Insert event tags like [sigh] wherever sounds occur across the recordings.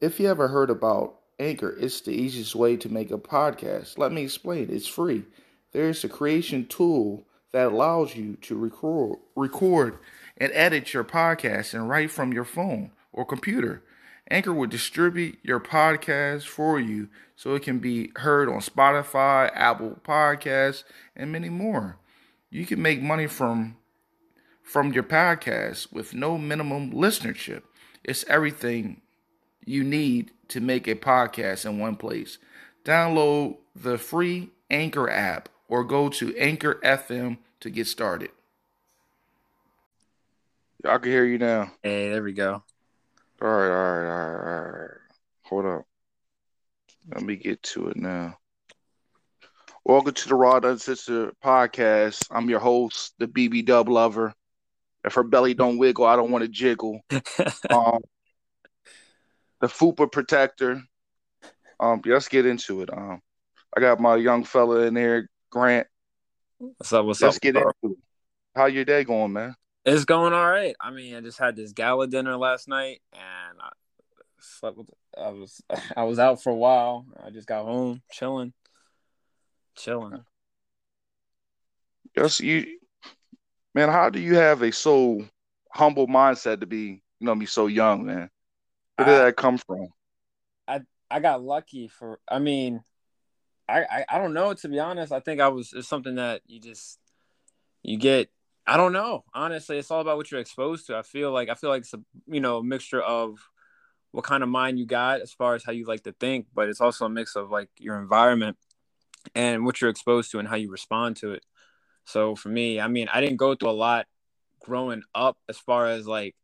If you ever heard about Anchor, it's the easiest way to make a podcast. Let me explain. It's free. There's a creation tool that allows you to record, record and edit your podcast and write from your phone or computer. Anchor will distribute your podcast for you so it can be heard on Spotify, Apple Podcasts, and many more. You can make money from from your podcast with no minimum listenership. It's everything you need to make a podcast in one place. Download the free Anchor app or go to Anchor FM to get started. I can hear you now. Hey, there we go. All right, all right, all right, all right. Hold up. Let me get to it now. Welcome to the Raw Uncensored podcast. I'm your host, the BB Dub Lover. If her belly don't wiggle, I don't want to jiggle. [laughs] um, the Fupa Protector. Um, let's get into it. Um, I got my young fella in there, Grant. What's up? What's let's up? get into it. How your day going, man? It's going all right. I mean, I just had this gala dinner last night, and I slept with. I was [laughs] I was out for a while. I just got home, chilling, chilling. Yes, you, man. How do you have a so humble mindset to be, you know, be so young, man? Where did I- that come from? I I got lucky for. I mean, I, I I don't know to be honest. I think I was. It's something that you just you get. I don't know. Honestly, it's all about what you're exposed to. I feel like I feel like it's a you know a mixture of what kind of mind you got as far as how you like to think, but it's also a mix of like your environment and what you're exposed to and how you respond to it. So for me, I mean, I didn't go through a lot growing up as far as like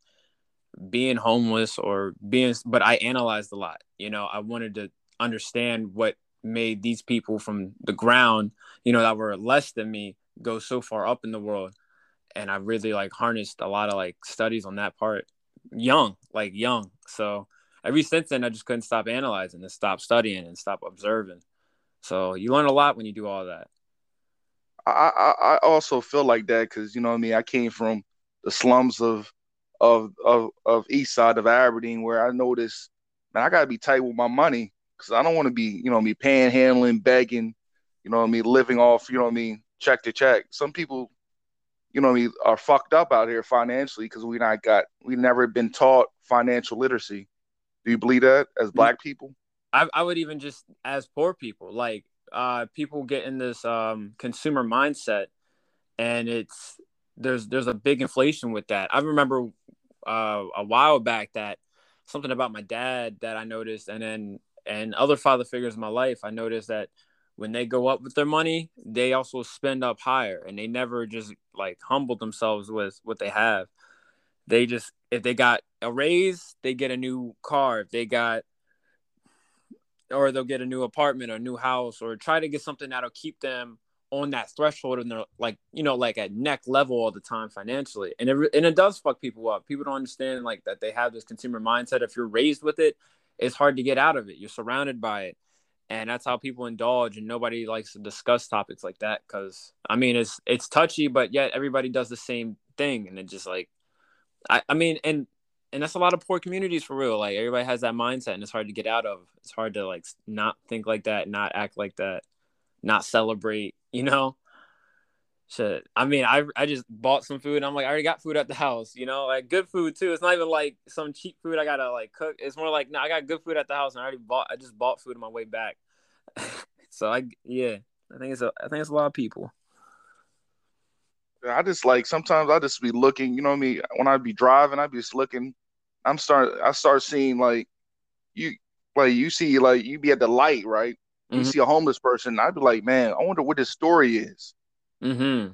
being homeless or being but I analyzed a lot. You know, I wanted to understand what made these people from the ground, you know, that were less than me go so far up in the world. And I really like harnessed a lot of like studies on that part young, like young. So ever since then I just couldn't stop analyzing and stop studying and stop observing. So you learn a lot when you do all that. I, I I also feel like that because you know what I mean. I came from the slums of of of of East Side of Aberdeen, where I noticed, man, I gotta be tight with my money because I don't want to be, you know, me panhandling, begging, you know I mean, living off, you know what I mean, check to check. Some people, you know I mean, are fucked up out here financially because we not got, we never been taught financial literacy. Do you believe that as black people? I, I would even just as poor people like uh people get in this um consumer mindset and it's there's there's a big inflation with that i remember uh a while back that something about my dad that i noticed and then and other father figures in my life i noticed that when they go up with their money they also spend up higher and they never just like humble themselves with what they have. They just if they got a raise they get a new car. If they got or they'll get a new apartment or new house or try to get something that'll keep them on that threshold and they're like you know like at neck level all the time financially and it and it does fuck people up people don't understand like that they have this consumer mindset if you're raised with it it's hard to get out of it you're surrounded by it and that's how people indulge and nobody likes to discuss topics like that because i mean it's it's touchy but yet everybody does the same thing and it just like i i mean and and that's a lot of poor communities for real. Like everybody has that mindset, and it's hard to get out of. It's hard to like not think like that, not act like that, not celebrate. You know. Shit. I mean, I I just bought some food. I'm like, I already got food at the house. You know, like good food too. It's not even like some cheap food I gotta like cook. It's more like, no, I got good food at the house, and I already bought. I just bought food on my way back. [laughs] so I yeah, I think it's a I think it's a lot of people. I just like sometimes I just be looking, you know what I mean? When I be driving, I be just looking. I'm start I start seeing like you like you see like you be at the light, right? You Mhm. see a homeless person, I'd be like, man, I wonder what his story is. Mm-hmm.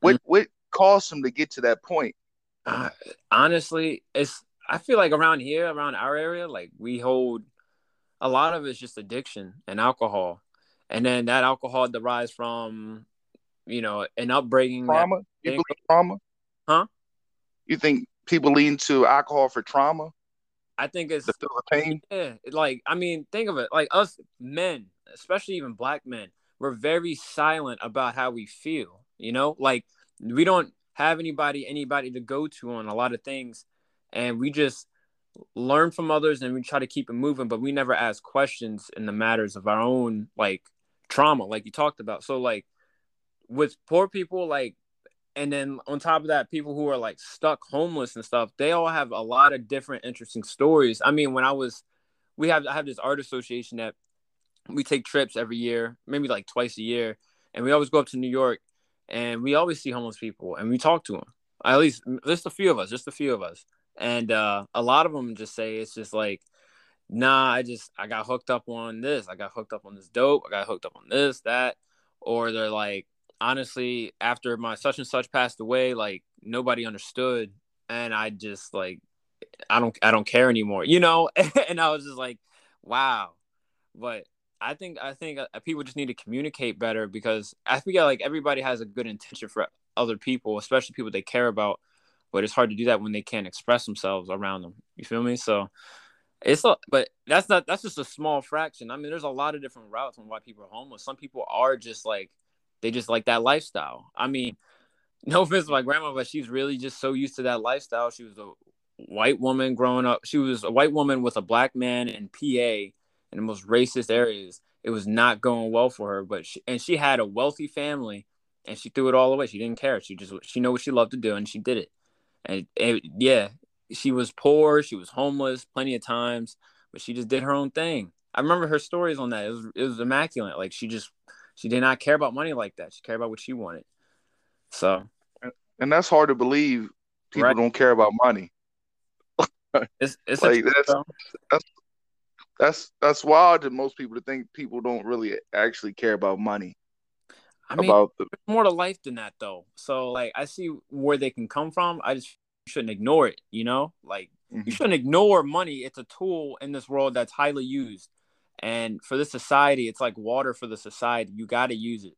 What what caused him to get to that point? Uh, honestly, it's I feel like around here, around our area, like we hold a lot of it's just addiction and alcohol, and then that alcohol derives from you know an upbringing. Trauma? You think- trauma? Huh? You think people lean to alcohol for trauma I think it's the pain? yeah, like I mean, think of it like us men, especially even black men, we're very silent about how we feel. You know, like we don't have anybody anybody to go to on a lot of things, and we just learn from others and we try to keep it moving, but we never ask questions in the matters of our own like trauma, like you talked about. So like with poor people, like and then on top of that, people who are like stuck homeless and stuff, they all have a lot of different interesting stories. I mean, when I was we have I have this art association that we take trips every year, maybe like twice a year, and we always go up to New York and we always see homeless people and we talk to them. At least just a few of us, just a few of us. And uh, a lot of them just say it's just like, nah, I just I got hooked up on this, I got hooked up on this dope, I got hooked up on this, that, or they're like, honestly, after my such and such passed away, like nobody understood, and I just like I don't I don't care anymore, you know. [laughs] and I was just like, wow. But I think I think uh, people just need to communicate better because I feel like everybody has a good intention for other people, especially people they care about. But it's hard to do that when they can't express themselves around them. You feel me? So it's a, but that's not that's just a small fraction. I mean, there's a lot of different routes on why people are homeless. Some people are just like they just like that lifestyle. I mean, [laughs] no offense to my grandma, but she's really just so used to that lifestyle. She was a white woman growing up. She was a white woman with a black man in PA in the most racist areas. It was not going well for her, but she, and she had a wealthy family, and she threw it all away. She didn't care. She just she knew what she loved to do, and she did it. And, and yeah, she was poor. She was homeless plenty of times, but she just did her own thing. I remember her stories on that. It was it was immaculate. Like she just she did not care about money like that. She cared about what she wanted. So, and that's hard to believe. People right. don't care about money. it's it's like that's, that's that's that's wild to most people to think people don't really actually care about money. I mean, about the... more to life than that, though. So, like, I see where they can come from. I just shouldn't ignore it. You know, like mm-hmm. you shouldn't ignore money. It's a tool in this world that's highly used. And for the society, it's like water for the society. You got to use it.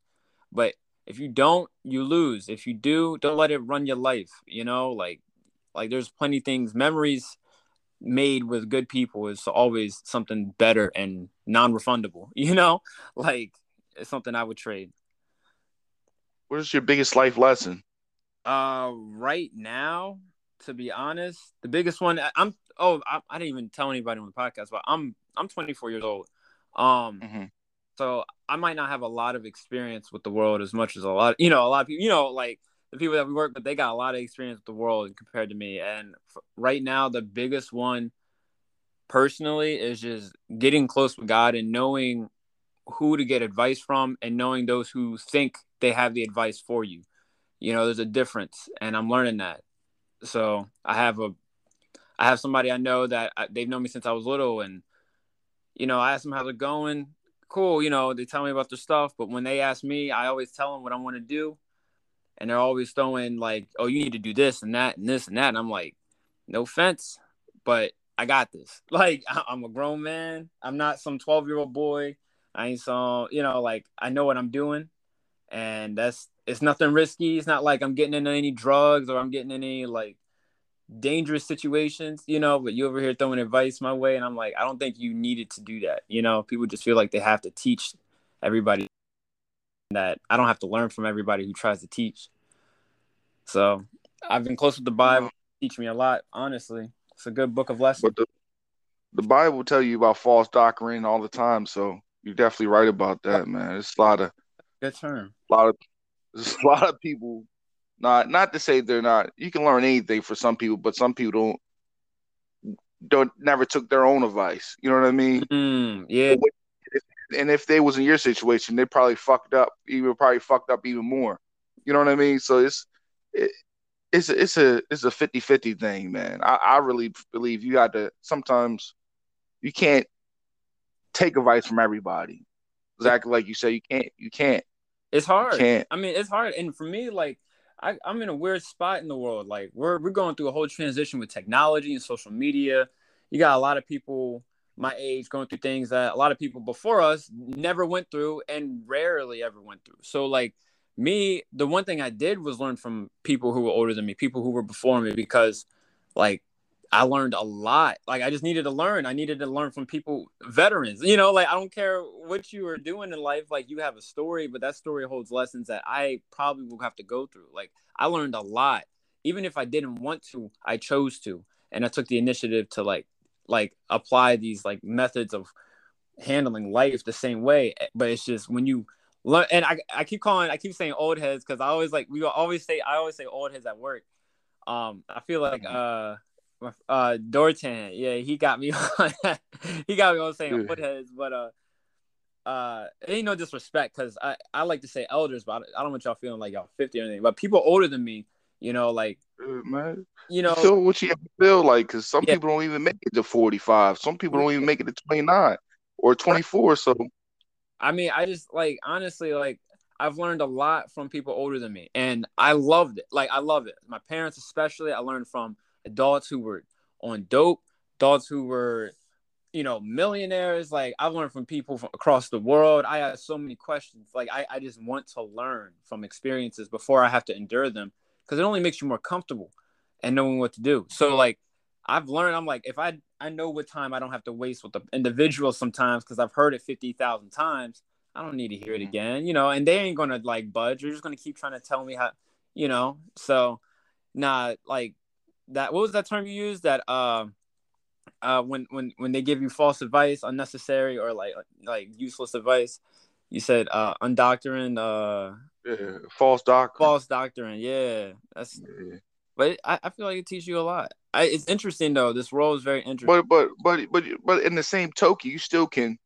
But if you don't, you lose. If you do, don't let it run your life. You know, like like there's plenty things, memories made with good people is always something better and non-refundable. [laughs] You know, like it's something I would trade. What is your biggest life lesson? Uh, right now, to be honest, the biggest one I'm. Oh, I, I didn't even tell anybody on the podcast, but I'm I'm 24 years old. Um, mm-hmm. so I might not have a lot of experience with the world as much as a lot, you know, a lot of people, you know, like the people that we work with, they got a lot of experience with the world compared to me. And f- right now, the biggest one personally is just getting close with God and knowing who to get advice from and knowing those who think they have the advice for you. You know, there's a difference, and I'm learning that. So I have a, I have somebody I know that I, they've known me since I was little, and you know, I ask them how's it going. Cool, you know, they tell me about their stuff, but when they ask me, I always tell them what I want to do, and they're always throwing like, "Oh, you need to do this and that and this and that," and I'm like, "No offense, but I got this. [laughs] Like, I'm a grown man. I'm not some 12 year old boy. I ain't some, you know, like I know what I'm doing, and that's it's nothing risky. It's not like I'm getting into any drugs or I'm getting any like dangerous situations, you know, but you over here throwing advice my way. And I'm like, I don't think you needed to do that. You know, people just feel like they have to teach everybody that I don't have to learn from everybody who tries to teach. So I've been close with the Bible, teach me a lot, honestly. It's a good book of lessons. But the, the Bible tell you about false doctrine all the time. So you're definitely right about that, man. It's a lot of good term. A lot of there's a lot of people not not to say they're not. You can learn anything for some people, but some people don't don't never took their own advice. You know what I mean? Mm, yeah. And if they was in your situation, they probably fucked up. Even probably fucked up even more. You know what I mean? So it's it, it's a, it's a it's a 50-50 thing, man. I, I really believe you got to sometimes you can't take advice from everybody. Exactly like you say, you can't you can't. It's hard. Can't. I mean, it's hard, and for me, like I, I'm in a weird spot in the world. Like we're we're going through a whole transition with technology and social media. You got a lot of people my age going through things that a lot of people before us never went through and rarely ever went through. So like me, the one thing I did was learn from people who were older than me, people who were before me, because like I learned a lot. Like I just needed to learn. I needed to learn from people, veterans. You know, like I don't care what you are doing in life. Like you have a story, but that story holds lessons that I probably will have to go through. Like I learned a lot. Even if I didn't want to, I chose to. and I took the initiative to like like apply these like methods of handling life the same way. But it's just when you learn, and I I keep calling I keep saying old heads because I always like we always say I always say old heads at work. Um, I feel like uh uh Dortan, yeah, he got me [laughs] on he got me on saying old heads, but uh uh, it ain't no disrespect because I, I like to say elders, but I, I don't want y'all feeling like y'all 50 or anything. But people older than me, you know, like, man, you know, feel what you feel like because some yeah. people don't even make it to 45. Some people don't even make it to 29 or 24. So, I mean, I just like, honestly, like, I've learned a lot from people older than me, and I loved it. Like, I love it. My parents, especially, I learned from adults who were on dope, adults who were you know, millionaires. Like I've learned from people from across the world. I have so many questions. Like I, I just want to learn from experiences before I have to endure them because it only makes you more comfortable and knowing what to do. So like I've learned, I'm like, if I I know what time I don't have to waste with the individual sometimes because I've heard it fifty thousand times. I don't need to hear it mm-hmm. again, you know. And they ain't gonna like budge. They're just gonna keep trying to tell me how, you know. So, nah, like that. What was that term you used? That uh, uh, when when when they give you false advice, unnecessary or like like useless advice. You said uh, undoctrine, uh, yeah, false doctrine, false doctrine. Yeah, that's. Yeah. But I, I feel like it teaches you a lot. I, it's interesting though. This role is very interesting. But but but but but in the same token, you still can.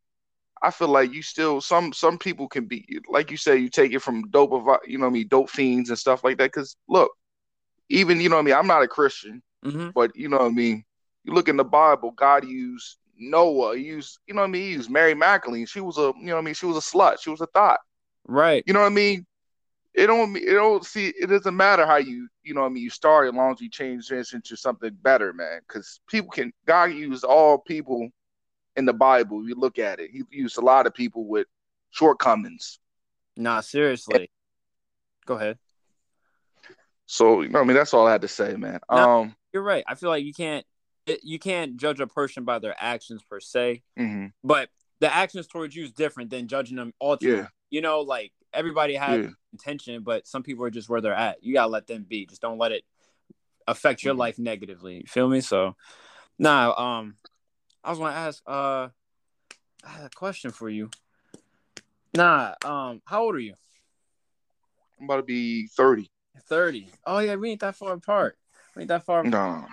I feel like you still some some people can be like you say you take it from dope you know I mean dope fiends and stuff like that. Because look, even you know I mean I'm not a Christian, mm-hmm. but you know what I mean you look in the Bible, God used Noah, he used, you know what I mean? He used Mary Magdalene. She was a, you know what I mean? She was a slut. She was a thought. Right. You know what I mean? It don't, it don't see, it doesn't matter how you, you know I mean? You start as long as you change this into something better, man. Because people can, God used all people in the Bible. You look at it, he used a lot of people with shortcomings. Nah, seriously. Go ahead. So, you know, I mean, that's all I had to say, man. No, um, you're right. I feel like you can't it, you can't judge a person by their actions per se, mm-hmm. but the actions towards you is different than judging them ultimately. Yeah. You know, like everybody has yeah. intention, but some people are just where they're at. You gotta let them be. Just don't let it affect your mm-hmm. life negatively. You feel me? So, nah. Um, I was gonna ask. Uh, I had a question for you. Nah. Um, how old are you? I'm about to be thirty. Thirty. Oh yeah, we ain't that far apart. We ain't that far. Apart. No.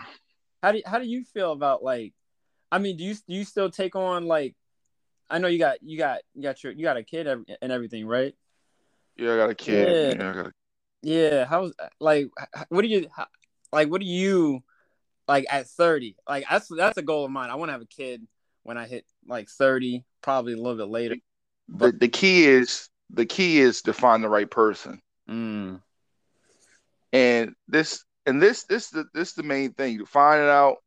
How do you, how do you feel about like? I mean, do you do you still take on like? I know you got you got you got your you got a kid and everything, right? Yeah, I got a kid. Yeah, yeah, I got a... yeah. How's like? What do you like? What do you like at thirty? Like that's that's a goal of mine. I want to have a kid when I hit like thirty, probably a little bit later. But the, the key is the key is to find the right person. Mm. And this and this this the this is the main thing. You find it out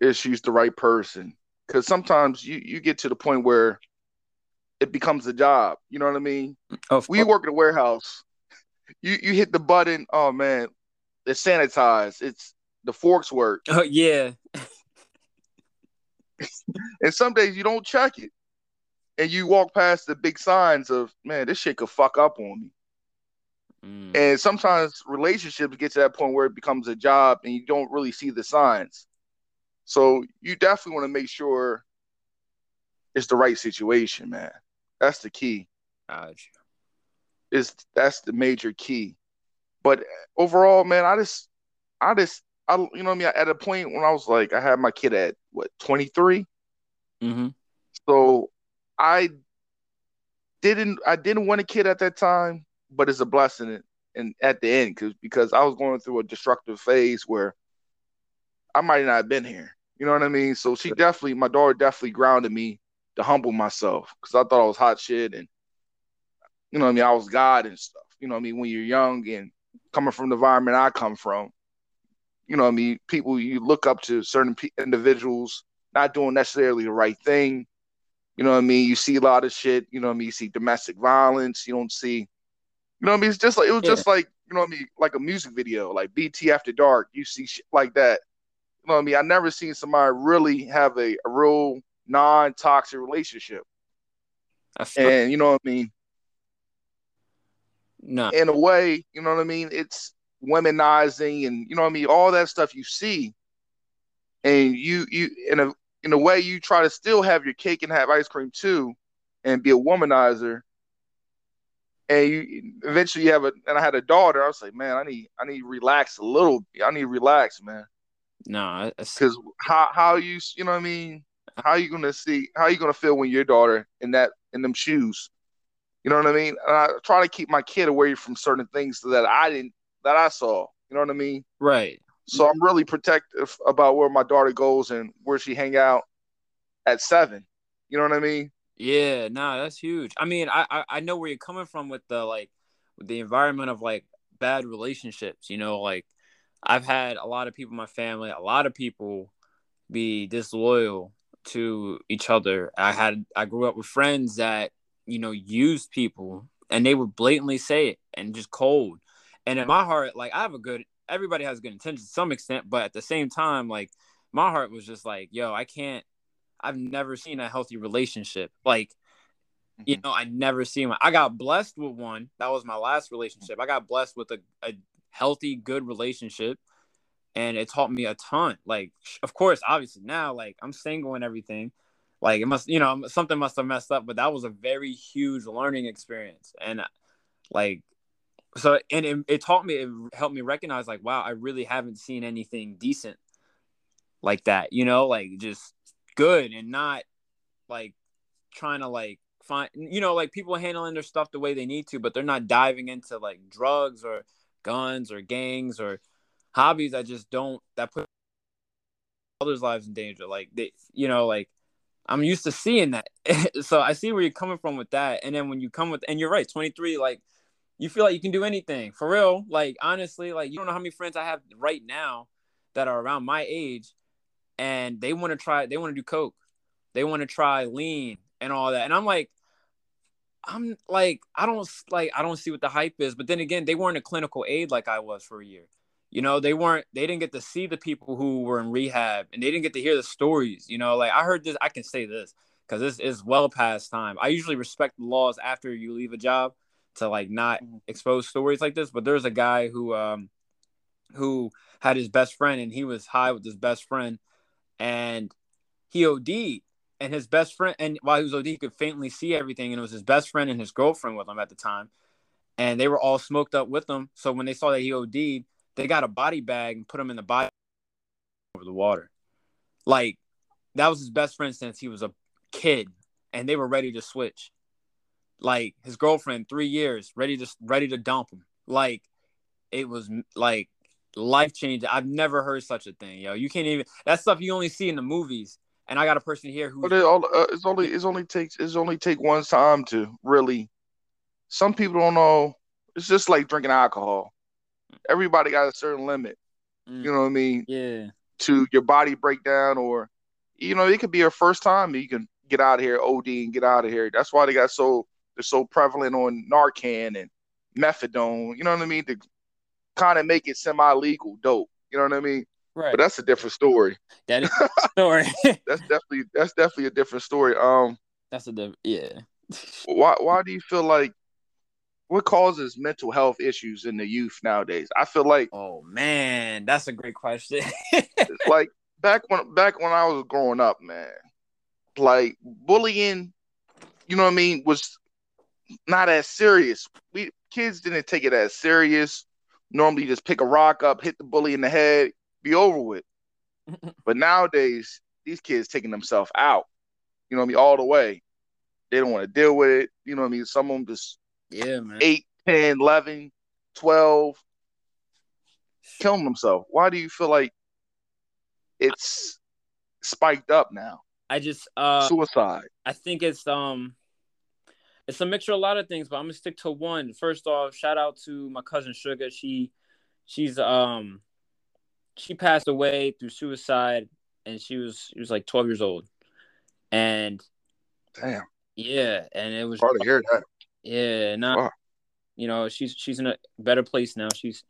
if she's the right person. Because sometimes you you get to the point where it becomes a job. You know what I mean? Of we work in a warehouse. You you hit the button. Oh man, it's sanitized. It's the forks work. Oh yeah. and some days you don't check it, and you walk past the big signs of man, this shit could fuck up on me. Mm. And sometimes relationships get to that point where it becomes a job and you don't really see the signs. So you definitely want to make sure it's the right situation, man. That's the key. Gotcha. Is that's the major key. But overall, man, I just, I just, I, you know, I mean, at a point when I was like, I had my kid at what, 23. Mm-hmm. So I didn't, I didn't want a kid at that time but it's a blessing and at the end because because I was going through a destructive phase where I might not have been here. You know what I mean? So she definitely, my daughter definitely grounded me to humble myself because I thought I was hot shit and you know what I mean. I was God and stuff. You know what I mean? When you're young and coming from the environment I come from, you know what I mean. People you look up to certain individuals not doing necessarily the right thing. You know what I mean? You see a lot of shit. You know what I mean? You see domestic violence. You don't see you know what I mean? It's just like it was yeah. just like you know what I mean, like a music video, like BT After Dark. You see shit like that. You know what I mean? I never seen somebody really have a, a real non-toxic relationship. and you know what I mean? No. In a way, you know what I mean? It's womanizing and you know what I mean, all that stuff you see, and you you in a in a way you try to still have your cake and have ice cream too, and be a womanizer. And you eventually you have a and I had a daughter. I was like, man, I need I need to relax a little. I need to relax, man. No, because how how you you know what I mean? How are you gonna see? How are you gonna feel when your daughter in that in them shoes? You know what I mean? And I try to keep my kid away from certain things that I didn't that I saw. You know what I mean? Right. So I'm really protective about where my daughter goes and where she hang out at seven. You know what I mean? Yeah, nah, that's huge. I mean, I, I I know where you're coming from with the like with the environment of like bad relationships. You know, like I've had a lot of people in my family, a lot of people be disloyal to each other. I had I grew up with friends that you know used people, and they would blatantly say it and just cold. And in my heart, like I have a good. Everybody has good intentions to some extent, but at the same time, like my heart was just like, yo, I can't. I've never seen a healthy relationship. Like, mm-hmm. you know, I never seen one. I got blessed with one. That was my last relationship. I got blessed with a, a healthy, good relationship and it taught me a ton. Like, of course, obviously now, like I'm single and everything. Like it must, you know, something must have messed up, but that was a very huge learning experience, and uh, like, so and it, it taught me, it helped me recognize, like, wow, I really haven't seen anything decent like that, you know, like just good and not like trying to like find, you know, like people handling their stuff the way they need to, but they're not diving into like drugs or guns or gangs or hobbies that just don't that put others' lives in danger. Like they, you know, like I'm used to seeing that, [laughs] so I see where you're coming from with that. And then when you come with, and you're right, 23, like you feel like you can do anything for real. Like honestly, like you don't know how many friends I have right now that are around my age, and they want to try, they want to do coke, they want to try lean and all that, and I'm like. I'm like I don't like I don't see what the hype is, but then again, they weren't a clinical aide like I was for a year you know they weren't they didn't get to see the people who were in rehab and they didn't get to hear the stories you know like i heard this i can say this because this is well past time i usually respect the laws after you leave a job to like not mm-hmm. expose stories like this but there's a guy who um who had his best friend and he was high with his best friend and he OD'd and his best friend and while he was OD he could faintly see everything and it was his best friend and his girlfriend with him at the time and they were all smoked up with him so when they saw that he OD'd they got a body bag and put him in the body over the water. Like that was his best friend since he was a kid, and they were ready to switch. Like his girlfriend, three years, ready to ready to dump him. Like it was like life changing. I've never heard such a thing, yo. You can't even that stuff you only see in the movies. And I got a person here who. But it all, uh, it's only it's only takes it's only take one time to really. Some people don't know. It's just like drinking alcohol everybody got a certain limit. Mm. You know what I mean? Yeah. To your body breakdown, or you know, it could be your first time. You can get out of here, OD, and get out of here. That's why they got so they're so prevalent on Narcan and methadone. You know what I mean? To kind of make it semi-legal, dope. You know what I mean? Right. But that's a different story. That is [laughs] story. [laughs] that's definitely that's definitely a different story. Um. That's a different. Yeah. why Why do you feel like what causes mental health issues in the youth nowadays? I feel like oh man, that's a great question. [laughs] like back when back when I was growing up, man, like bullying, you know what I mean, was not as serious. We kids didn't take it as serious. Normally, just pick a rock up, hit the bully in the head, be over with. [laughs] but nowadays, these kids taking themselves out. You know what I mean, all the way. They don't want to deal with it. You know what I mean. Some of them just yeah, man. 8, 10, 11, 12, killing himself. Why do you feel like it's spiked up now? I just uh suicide. I think it's um it's a mixture of a lot of things, but I'm gonna stick to one. First off, shout out to my cousin Sugar. She she's um she passed away through suicide and she was she was like 12 years old. And damn. Yeah, and it was hard to hear that. Yeah, not wow. you know, she's she's in a better place now. She's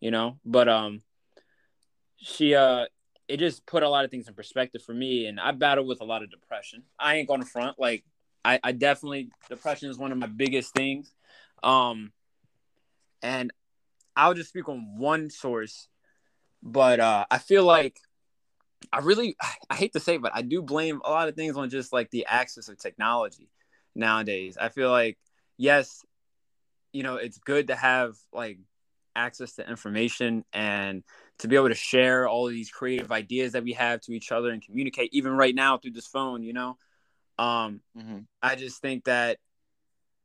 you know, but um she uh it just put a lot of things in perspective for me and I battle with a lot of depression. I ain't gonna front like I, I definitely depression is one of my biggest things. Um and I'll just speak on one source, but uh I feel like I really I hate to say, it, but I do blame a lot of things on just like the access of technology nowadays. I feel like yes, you know, it's good to have like access to information and to be able to share all of these creative ideas that we have to each other and communicate even right now through this phone, you know. Um mm-hmm. I just think that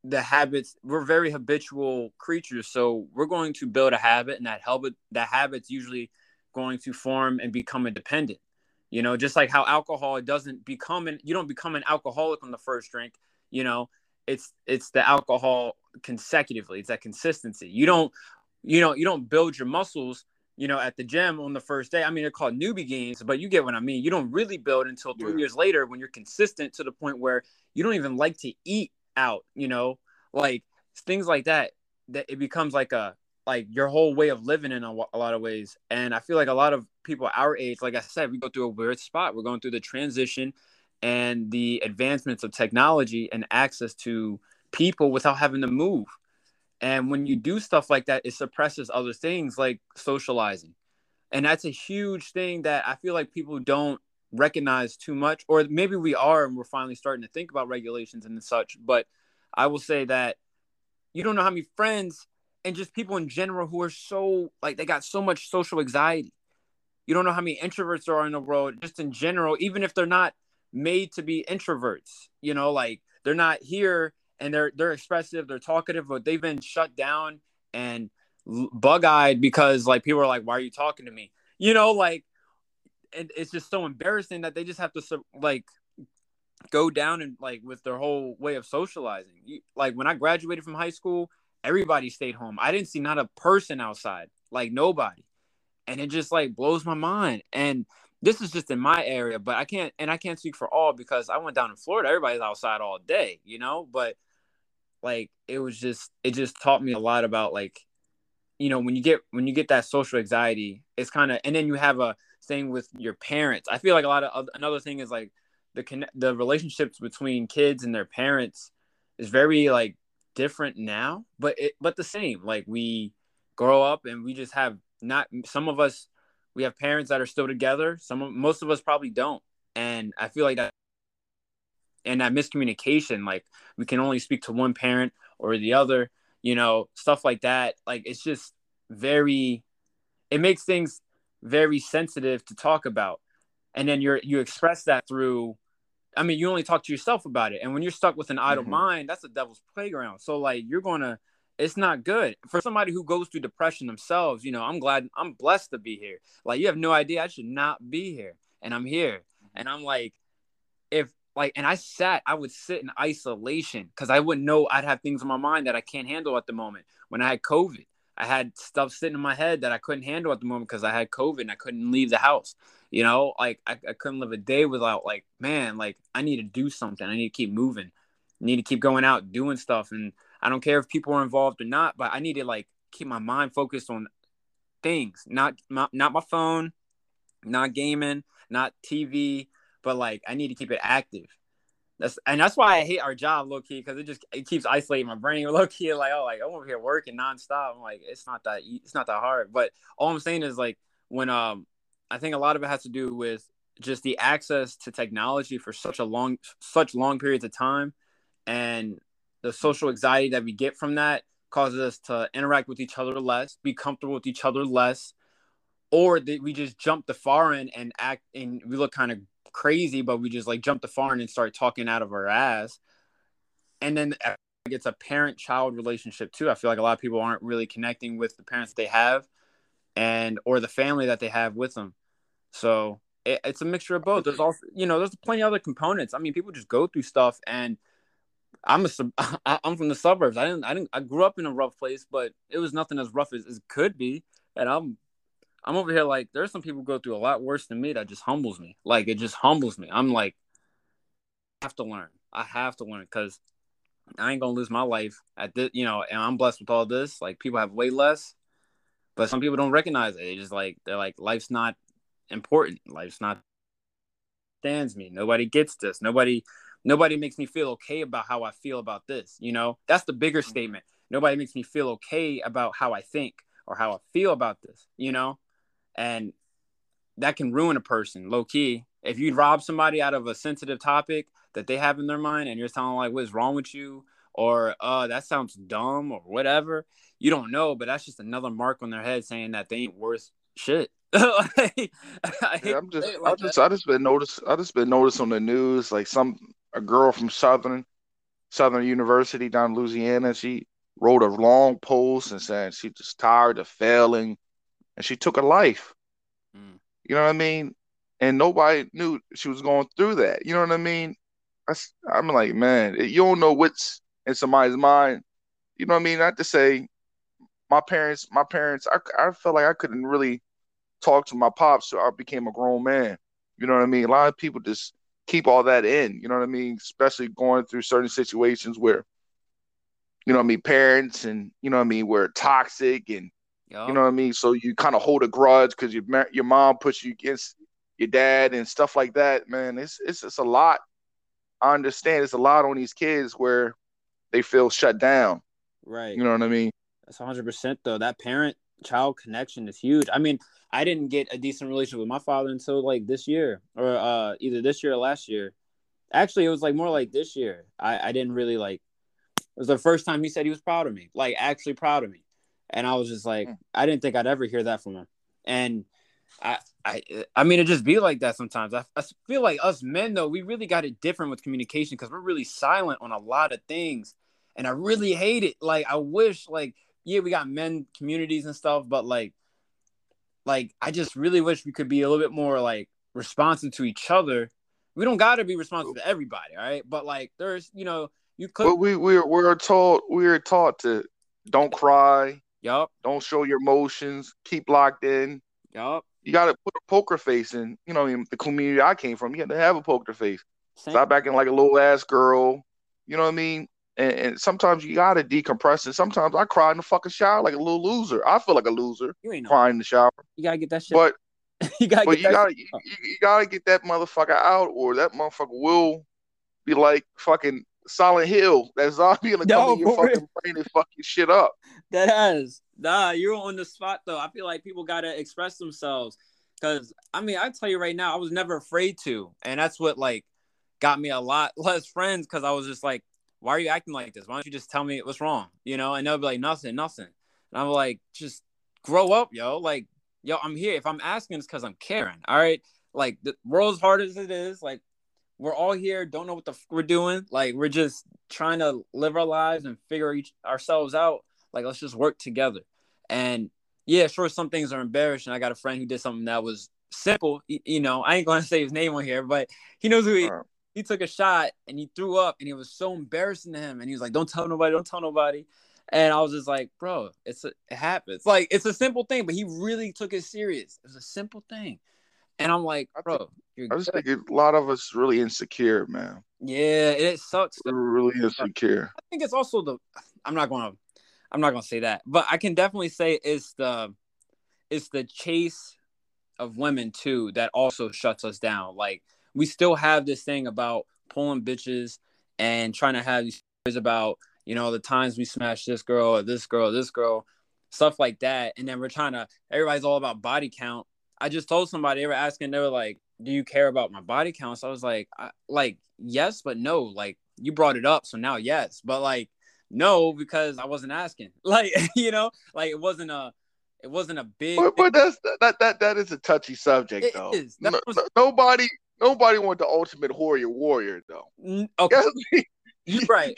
the habits we're very habitual creatures so we're going to build a habit and that habit that habit's usually going to form and become a dependent you know just like how alcohol doesn't become an you don't become an alcoholic on the first drink you know it's it's the alcohol consecutively it's that consistency. You don't you know you don't build your muscles you know at the gym on the first day. I mean they're called newbie gains but you get what i mean. You don't really build until three yeah. years later when you're consistent to the point where you don't even like to eat out you know? Like things like that that it becomes like a like your whole way of living in a, a, lot of ways. And i feel like a lot of people our age like i said we go through a weird spot. We're going through the transition and the advancements of technology and access to people without having to move and when you do stuff like that it suppresses other things like socializing and that's a huge thing that i feel like people don't recognize too much or maybe we are and we're finally starting to think about regulations and such but I will say that you don't know how many friends and just people in general who are so like they got so much social anxiety. You don't know how many introverts there are in the world, just in general, even if they're not made to be introverts. You know, like they're not here and they're they're expressive, they're talkative, but they've been shut down and bug-eyed because like people are like, "Why are you talking to me?" You know, like and it's just so embarrassing that they just have to like go down and like with their whole way of socializing. Like when I graduated from high school, everybody stayed home. I didn't see not a person outside, like nobody. And it just like blows my mind. And this is just in my area, but I can't and I can't speak for all because I went down in Florida. Everybody's outside all day, you know, but like it was just it just taught me a lot about like you know when you get when you get that social anxiety it's kind of and then you have a thing with your parents i feel like a lot of another thing is like the the relationships between kids and their parents is very like different now, but it but the same. Like we grow up and we just have not some of us we have parents that are still together. Some of, most of us probably don't, and I feel like that and that miscommunication, like we can only speak to one parent or the other, you know, stuff like that. Like it's just very, it makes things very sensitive to talk about, and then you're you express that through I mean, you only talk to yourself about it. And when you're stuck with an idle mm-hmm. mind, that's the devil's playground. So like you're gonna it's not good. For somebody who goes through depression themselves, you know, I'm glad I'm blessed to be here. Like you have no idea I should not be here. And I'm here. And I'm like, if like and I sat, I would sit in isolation because I wouldn't know I'd have things in my mind that I can't handle at the moment. When I had COVID, I had stuff sitting in my head that I couldn't handle at the moment because I had COVID and I couldn't leave the house. You know, like I, I couldn't live a day without like, man, like I need to do something. I need to keep moving. I need to keep going out doing stuff. And I don't care if people are involved or not, but I need to like keep my mind focused on things, not my, not my phone, not gaming, not TV, but like I need to keep it active. That's and that's why I hate our job, low key, because it just it keeps isolating my brain. [laughs] Low key, like oh, like I'm over here working nonstop. I'm like, it's not that it's not that hard. But all I'm saying is like when um I think a lot of it has to do with just the access to technology for such a long such long periods of time and the social anxiety that we get from that causes us to interact with each other less be comfortable with each other less or that we just jump the far end and act and we look kind of crazy but we just like jump the far end and start talking out of our ass and then it's a parent child relationship too i feel like a lot of people aren't really connecting with the parents they have and or the family that they have with them. So it, it's a mixture of both. There's also you know there's plenty of other components. I mean, people just go through stuff, and I'm a [laughs] I'm from the suburbs. I didn't I didn't I grew up in a rough place, but it was nothing as rough as, it could be. And I'm I'm over here like there's some people go through a lot worse than me that just humbles me. Like it just humbles me. I'm like I have to learn. I have to learn because I ain't gonna lose my life at this, you know, and I'm blessed with all this. Like people have way less, but some people don't recognize it. They just like they're like life's not important. Life's not stands me. Nobody gets this. Nobody nobody makes me feel okay about how I feel about this. You know, that's the bigger mm-hmm. statement. Nobody makes me feel okay about how I think or how I feel about this. You know, and that can ruin a person low key. If you rob somebody out of a sensitive topic that they have in their mind and you're telling like what's wrong with you or uh that sounds dumb or whatever, you don't know, but that's just another mark on their head saying that they ain't worth shit. [laughs] I, yeah, I'm just, like I just, that. I just been noticed. I just been noticed on the news, like some a girl from Southern, Southern University down in Louisiana. She wrote a long post and said she just tired of failing, and she took a life. Mm. You know what I mean? And nobody knew she was going through that. You know what I mean? I, I'm like, man, you don't know what's in somebody's mind. You know what I mean? Not to say my parents, my parents, I, I felt like I couldn't really talk to my pops so I became a grown man. You know what I mean? A lot of people just keep all that in, you know what I mean? Especially going through certain situations where, you know what I mean, parents and, you know what I mean, were toxic and, yep. you know what I mean? So you kind of hold a grudge because your, your mom puts you against your dad and stuff like that, man. It's, it's, it's a lot. I understand it's a lot on these kids where they feel shut down. Right. You know what I mean? That's 100% though. That parent child connection is huge. I mean, I didn't get a decent relationship with my father until like this year, or uh, either this year or last year. Actually, it was like more like this year. I, I didn't really like. It was the first time he said he was proud of me, like actually proud of me, and I was just like, mm. I didn't think I'd ever hear that from him. And I, I, I mean, it just be like that sometimes. I, I feel like us men though, we really got it different with communication because we're really silent on a lot of things, and I really hate it. Like, I wish like yeah, we got men communities and stuff, but like, like I just really wish we could be a little bit more like responsive to each other. We don't got to be responsive to everybody, all right? But like, there's you know, you could. But we we we're taught we're taught to don't cry. Yup. Don't show your emotions. Keep locked in. Yup. You got to put a poker face in. You know, in the community I came from, you had to have a poker face. Same. Stop acting like a little ass girl. You know what I mean? And, and, sometimes you gotta decompress. And sometimes I cry in the fucking shower like a little loser. I feel like a loser. You ain't crying in the shower. You gotta get that shit. But [laughs] you gotta. But you gotta. You, you, gotta get that motherfucker out, or that motherfucker will be like fucking Silent Hill. That zombie gonna [laughs] no, come in your fucking real. brain and fuck your shit up. [laughs] That has. Nah, you're on the spot though. I feel like people gotta express themselves. Cause I mean, I tell you right now, I was never afraid to, and that's what like got me a lot less friends. Cause I was just like, why are you acting like this? Why don't you just tell me what's wrong? You know, and they'll be like, nothing, nothing. And I'm like, just grow up, yo. Like, yo, I'm here. If I'm asking, it's because I'm caring. All right. Like, the world's hard as it is. Like, we're all here, don't know what the f- we're doing. Like, we're just trying to live our lives and figure each ourselves out. Like, let's just work together. And yeah, sure, some things are embarrassing. I got a friend who did something that was simple. You know, I ain't to [laughs] say his name on here, but he knows who he, he took a shot and he threw up and it was so embarrassing to him. And he was like don't tell nobody don't tell nobody. And i was just like bro it's a, it happens. Like it's a simple thing but he really took it serious. It was a simple thing. And i'm like bro i just think a lot of us really insecure man. Yeah it sucks we're really insecure. I think it's also the i'm not gonna i'm not gonna say that but i can definitely say it's the it's the chase of women too that also shuts us down. Like we still have this thing about pulling bitches and trying to have these stories about you know the times we smashed this girl or this girl or this girl stuff like that. And then we're trying to everybody's all about body count. I just told somebody they were asking they were like do you care about my body count? So i was like I, like yes but no like you brought it up so now yes. But like no because i wasn't asking. [laughs] Like you know like it wasn't a it wasn't a big but, but that's that that that is a touchy subject it though. no, nobody nobody want the ultimate warrior warrior though. Okay. [laughs] You're right.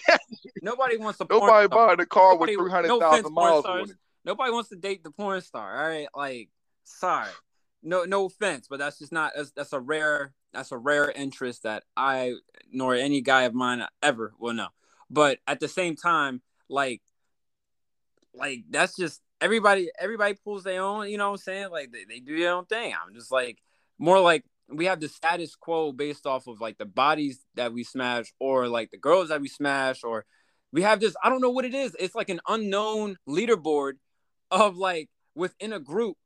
Nobody wants to. Nobody buy the car nobody, with three hundred thousand no miles on it. Nobody wants to date the porn star. All right, like sorry, no, no offense, but that's just not. That's, that's a rare. That's a rare interest that I nor any guy of mine ever will know. But at the same time, like, like that's just everybody. Everybody pulls their own. You know what I'm saying? Like they, they do their own thing. I'm just like more like we have the status quo based off of like the bodies that we smash or like the girls that we smash or we have this i don't know what it is. It's like an unknown leaderboard of like within a group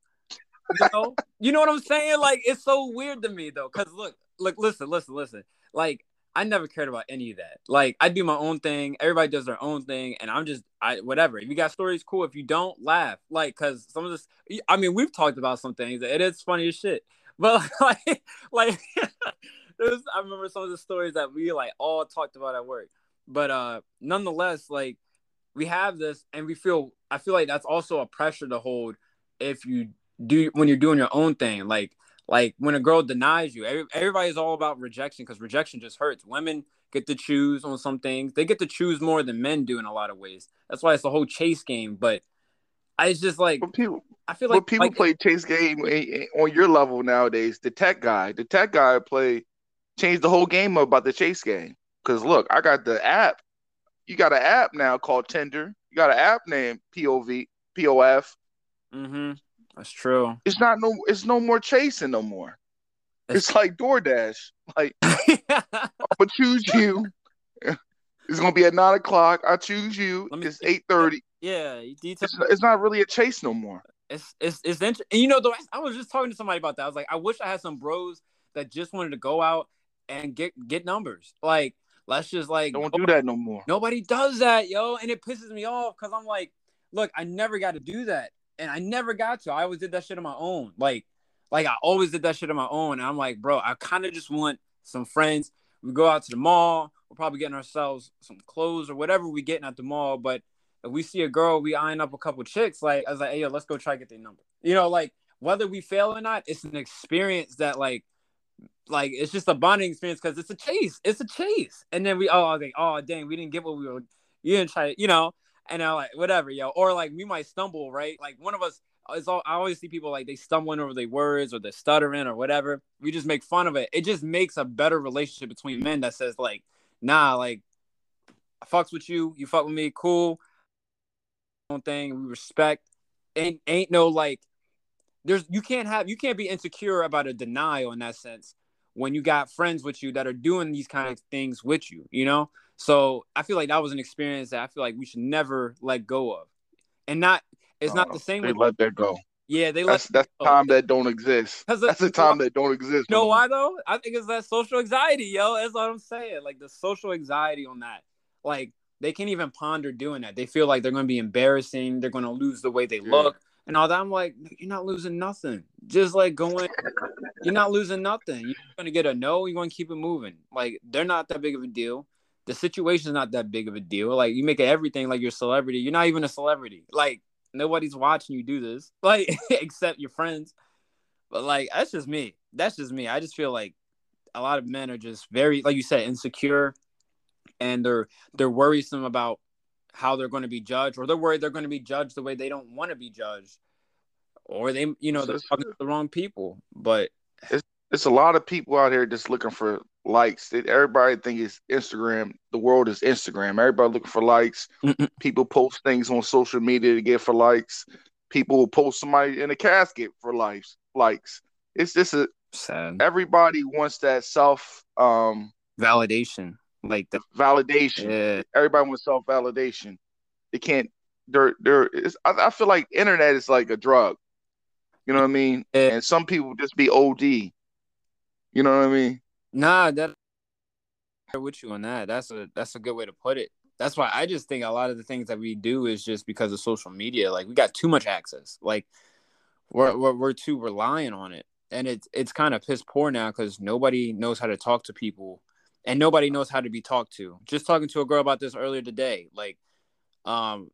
you know? [laughs] You know what i'm saying? Like it's so weird to me though because look look listen listen listen. Like i never cared about any of that. Like i do my own thing. Everybody does their own thing and i'm just i whatever. If you got stories cool. If you don't laugh. Like because some of this i mean we've talked about some things. It is funny as shit but [laughs] like like [laughs] was, I remember some of the stories that we like all talked about at work. But uh nonetheless, like we have this and we feel I feel like that's also a pressure to hold if you do when you're doing your own thing. Like like when a girl denies you, every, everybody's all about rejection because rejection just hurts. Women get to choose on some things. They get to choose more than men do in a lot of ways. That's why it's the whole chase game. But I it's just like people. I feel like when people like, play chase game on your level nowadays, the tech guy, the tech guy play changed the whole game about the chase game. Because look, I got the app. You got an app now called Tinder. You got an app named POV POF. Mm-hmm. That's true. It's not no. It's no more chasing no more. It's like DoorDash. Like [laughs] I'm gonna choose you. It's gonna be at nine o'clock. I choose you. Me, it's eight thirty. Yeah, it's, it's, not really a chase no more. It's it's it's interesting. You know, though, I was just talking to somebody about that. I was like, I wish I had some bros that just wanted to go out and get get numbers. Like, let's just like don't do that no more. Nobody does that, yo, and it pisses me off because I'm like, look, I never got to do that and I never got to. I always did that shit on my own. Like, like I always did that shit on my own. And I'm like, bro, I kind of just want some friends. We go out to the mall. We're probably getting ourselves some clothes or whatever we getting at the mall. But if we see a girl, we eyeing up a couple chicks. Like I was like, hey yo, let's go try to get their number. You know, like whether we fail or not, it's an experience that like like it's just a bonding experience because it's a chase. It's a chase. And then we oh like, oh dang, we didn't get what we were you didn't try, you know and I like whatever, yo. Or like we might stumble, right? Like one of us is all I always see people like they stumbling over their words or they're stuttering or whatever. We just make fun of it. It just makes a better relationship between men that says like, nah, like I fucks with you, you fuck with me, cool. Own thing, we respect. Ain't ain't no like there's you can't have you can't be insecure about a denial in that sense when you got friends with you that are doing these kind of things with you, you know? So I feel like that was an experience that I feel like we should never let go of, and not it's not oh, the same. They let that go. Yeah, they that's, let. That's time that don't exist. That's the time that don't exist. You know why though? I think it's that social anxiety, yo. That's what I'm saying. Like the social anxiety on that. Like they can't even ponder doing that. They feel like they're going to be embarrassing. They're going to lose the way they yeah. look and all that. I'm like, you're not losing nothing. Just like going, [laughs] you're not losing nothing. You're going to get a no. You're going to keep it moving. Like they're not that big of a deal the situation is not that big of a deal. Like you make everything like you're a celebrity. You're not even a celebrity. Like nobody's watching you do this. [laughs] Like except your friends. But like that's just me. That's just me. I just feel like a lot of men are just very like you said insecure and they're they're worrisome about how they're going to be judged or they're worried they're going to be judged the way they don't want to be judged or they you know they're talking to the wrong people but it's, it's a lot of people out here just looking for likes. Everybody think it's Instagram. The world is Instagram. Everybody looking for likes. People post things on social media to get for likes. People will post somebody in a casket for likes. Likes. It's just a sad. Everybody wants that self um validation, like the validation. Yeah. Everybody wants self validation. They can't. They're they're. I, I feel like internet is like a drug. You know what I mean? Yeah. And some people just be OD. You know what I mean? Nah, that with you on that. That's a that's a good way to put it. That's why I just think a lot of the things that we do is just because of social media. Like we got too much access. Like we're we're, we're too reliant on it, and it's it's kind of piss poor now because nobody knows how to talk to people, and nobody knows how to be talked to. Just talking to a girl about this earlier today. Like, um,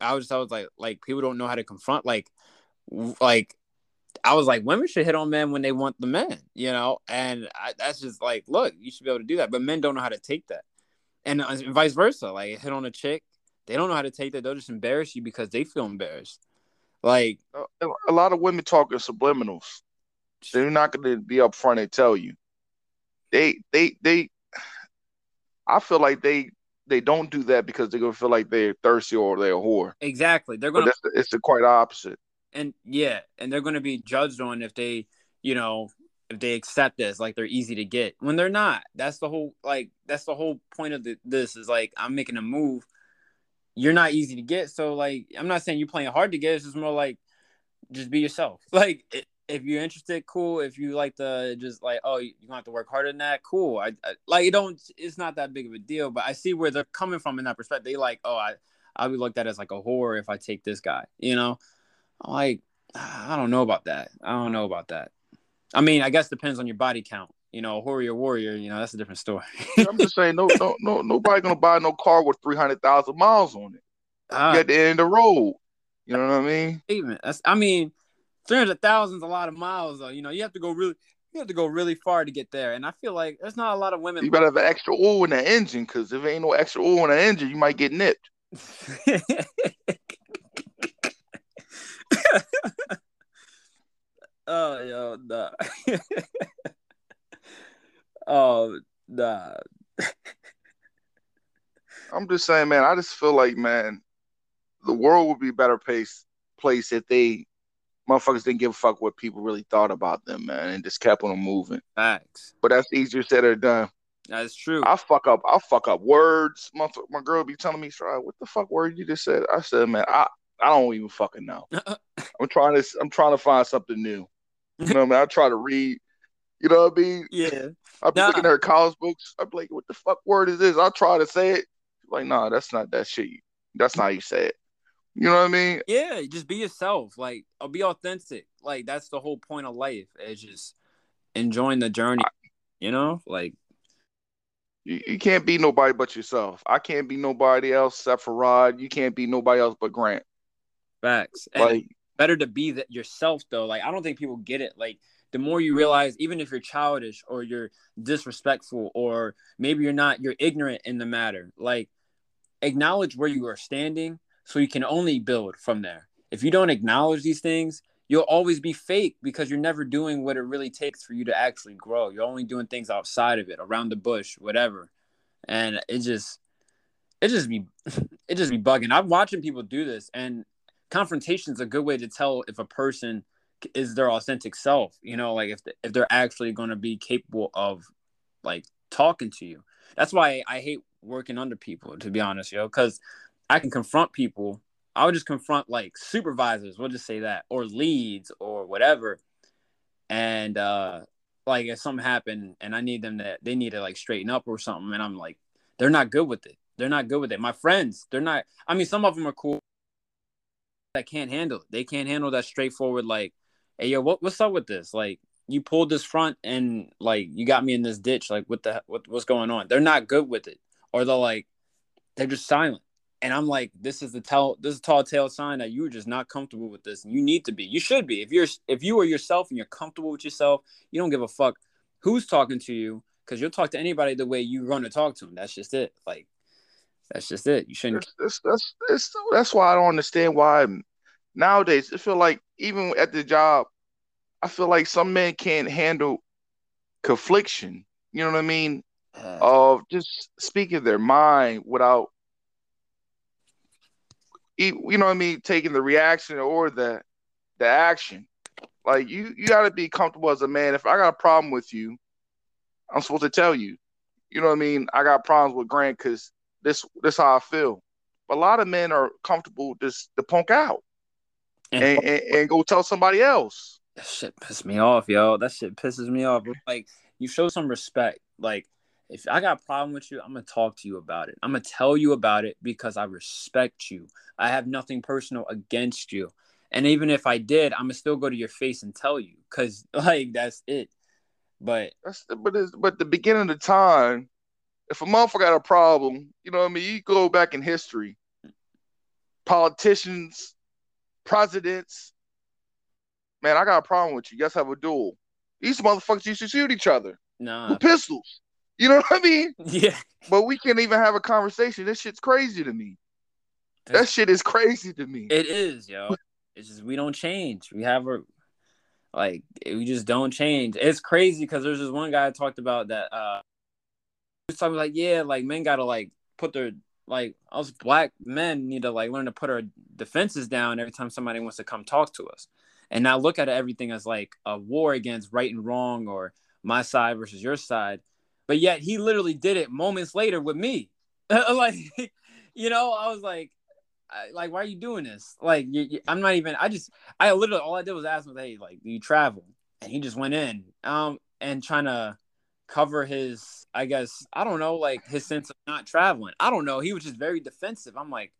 I was I was like like people don't know how to confront like like I was like, women should hit on men when they want the men, you know, and I, that's just like, look, you should be able to do that, but men don't know how to take that, and, uh, vice versa. Like, hit on a chick, they don't know how to take that; they'll just embarrass you because they feel embarrassed. Like, a lot of women talk in subliminals. They're not going to be upfront and tell you. They, they, they. I feel like they they don't do that because they're gonna feel like they're thirsty or they're a whore. Exactly, they're gonna. But it's the quite opposite and yeah, and they're going to be judged on if they, you know, if they accept this like they're easy to get when they're not. That's the whole like that's the whole point of the, this is like I'm making a move. You're not easy to get, so like I'm not saying you're playing hard to get. It's just more like just be yourself. [laughs] Like if you're interested, cool. If you like the just like oh you gonna have to work harder than that, cool. I, I like it don't. It's not that big of a deal, but I see where they're coming from in that perspective. They like oh I I'll be looked at as like a whore if I take this guy, you know I'm like I don't know about that. I don't know about that. I mean, I guess depends on your body count. You know, warrior warrior. You know, that's a different story. I'm just saying, no, no, no, nobody gonna buy no car with three hundred thousand miles on it. Uh, at the end of the road. You know what I mean? That's. I mean, three hundred thousand is a lot of miles, though. You know, you have to go really. You have to go really far to get there, and I feel like there's not a lot of women. You better have extra oil in the engine, because if there ain't no extra oil in the engine, you might get nipped. [laughs] oh yo, nah. [laughs] oh nah. [laughs] I'm just saying, man. I just feel like, man, the world would be a better place place if they motherfuckers didn't give a fuck what people really thought about them, man, and just kept on moving. Facts. But that's easier said or done. That's true. I fuck up. I fuck up words. My my girl be telling me, "Try what the fuck word you just said?" I said, "Man, I I don't even fucking know. [laughs] I'm trying to I'm trying to find something new. You know what I mean? I try to read. You know what I mean? Yeah. [laughs] I've been nah. looking at her college books. I'm like, what the fuck word is this? I try to say it. Like, nah, that's not that shit. That's not how you say it. You know what I mean? Yeah, just be yourself. Like, or be authentic. Like, that's the whole point of life. Is just enjoying the journey. You know, like you, you can't be nobody but yourself. I can't be nobody else except for Rod. You can't be nobody else but Grant. Facts. And better to be that yourself though. Like I don't think people get it. Like the more you realize, even if you're childish or you're disrespectful or maybe you're not, you're ignorant in the matter. Like acknowledge where you are standing so you can only build from there. If you don't acknowledge these things, you'll always be fake because you're never doing what it really takes for you to actually grow. You're only doing things outside of it, around the bush, whatever. And it just it just be [laughs] it just be bugging. I'm watching people do this and confrontation is a good way to tell if a person is their authentic self you know like if, if they're actually going to be capable of like talking to you that's why i hate working under people to be honest yo because i can confront people i would just confront like supervisors we'll just say that or leads or whatever and uh like if something happened and i need them to they need to like straighten up or something and i'm like they're not good with it they're not good with it my friends they're not i mean some of them are cool that can't handle it. They can't handle that straightforward like, hey yo, what what's up with this? Like you pulled this front and like you got me in this ditch. Like what the what, what's going on? They're not good with it, or they're like they're just silent. And I'm like, this is the tell this is tall tale sign that you're just not comfortable with this. And you need to be. You should be. If you're if you are yourself and you're comfortable with yourself, you don't give a fuck who's talking to you because you'll talk to anybody the way you're going to talk to them. That's just it. Like that's just it. You shouldn't. That's that's that's, that's why I don't understand why nowadays I feel like even at the job, I feel like some men can't handle confliction. You know what I mean? Uh, of just speaking their mind without, you know what I mean, taking the reaction or the the action. Like you, you got to be comfortable as a man. If I got a problem with you, I'm supposed to tell you. You know what I mean? I got problems with Grant because this this how I feel. But a lot of men are comfortable just to punk out and, and, and, and go tell somebody else. That shit pisses me off, yo. That shit pisses me off. Like you show some respect. Like if I got a problem with you, I'm gonna talk to you about it. I'm gonna tell you about it because I respect you. I have nothing personal against you. And even if I did, I'm gonna still go to your face and tell you because [laughs] like that's it. But that's but it's, but the beginning of the time, if a motherfucker got a problem, you know what I mean, you go back in history. Politicians, presidents. Man, I got a problem with you. Let's have a duel. These motherfuckers used to shoot each other nah. with pistols. You know what I mean? [laughs] Yeah. But we can't even have a conversation. This shit's crazy to me. That shit is crazy to me. It is, yo. It's just we don't change. We have a like we just don't change. It's crazy because there's this one guy I talked about that uh was talking like, yeah, like men gotta like put their like us black men need to like learn to put our defenses down every time somebody wants to come talk to us and not look at everything as like a war against right and wrong or my side versus your side but yet he literally did it moments later with me. [laughs] Like you know i was like I, like why are you doing this? Like you, you, i'm not even i just i literally all i did was ask him hey like do you travel? And he just went in um and trying to cover his i guess i don't know like his sense of not traveling. I don't know. He was just very defensive. I'm like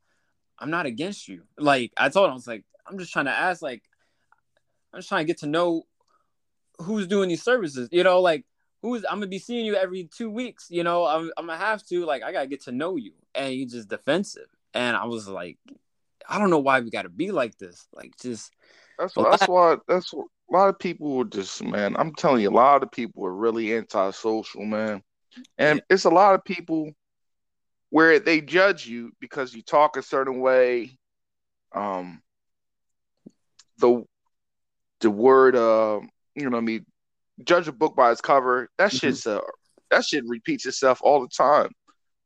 i'm not against you. Like i told him i was like i'm just trying to ask like i'm just trying to get to know who's doing these services? You know, like who's I'm gonna be seeing you every two weeks. You know, I'm I'm gonna have to like I gotta get to know you, and you just defensive. And I was like, I don't know why we gotta be like this. Like just that's why, that's why that's what, a lot of people were just man. I'm telling you, a lot of people are really antisocial, man, and yeah. it's a lot of people where they judge you because you talk a certain way. Um, the the word, uh, you know, what I mean, judge a book by its cover. That mm-hmm. shit's uh, that shit repeats itself all the time.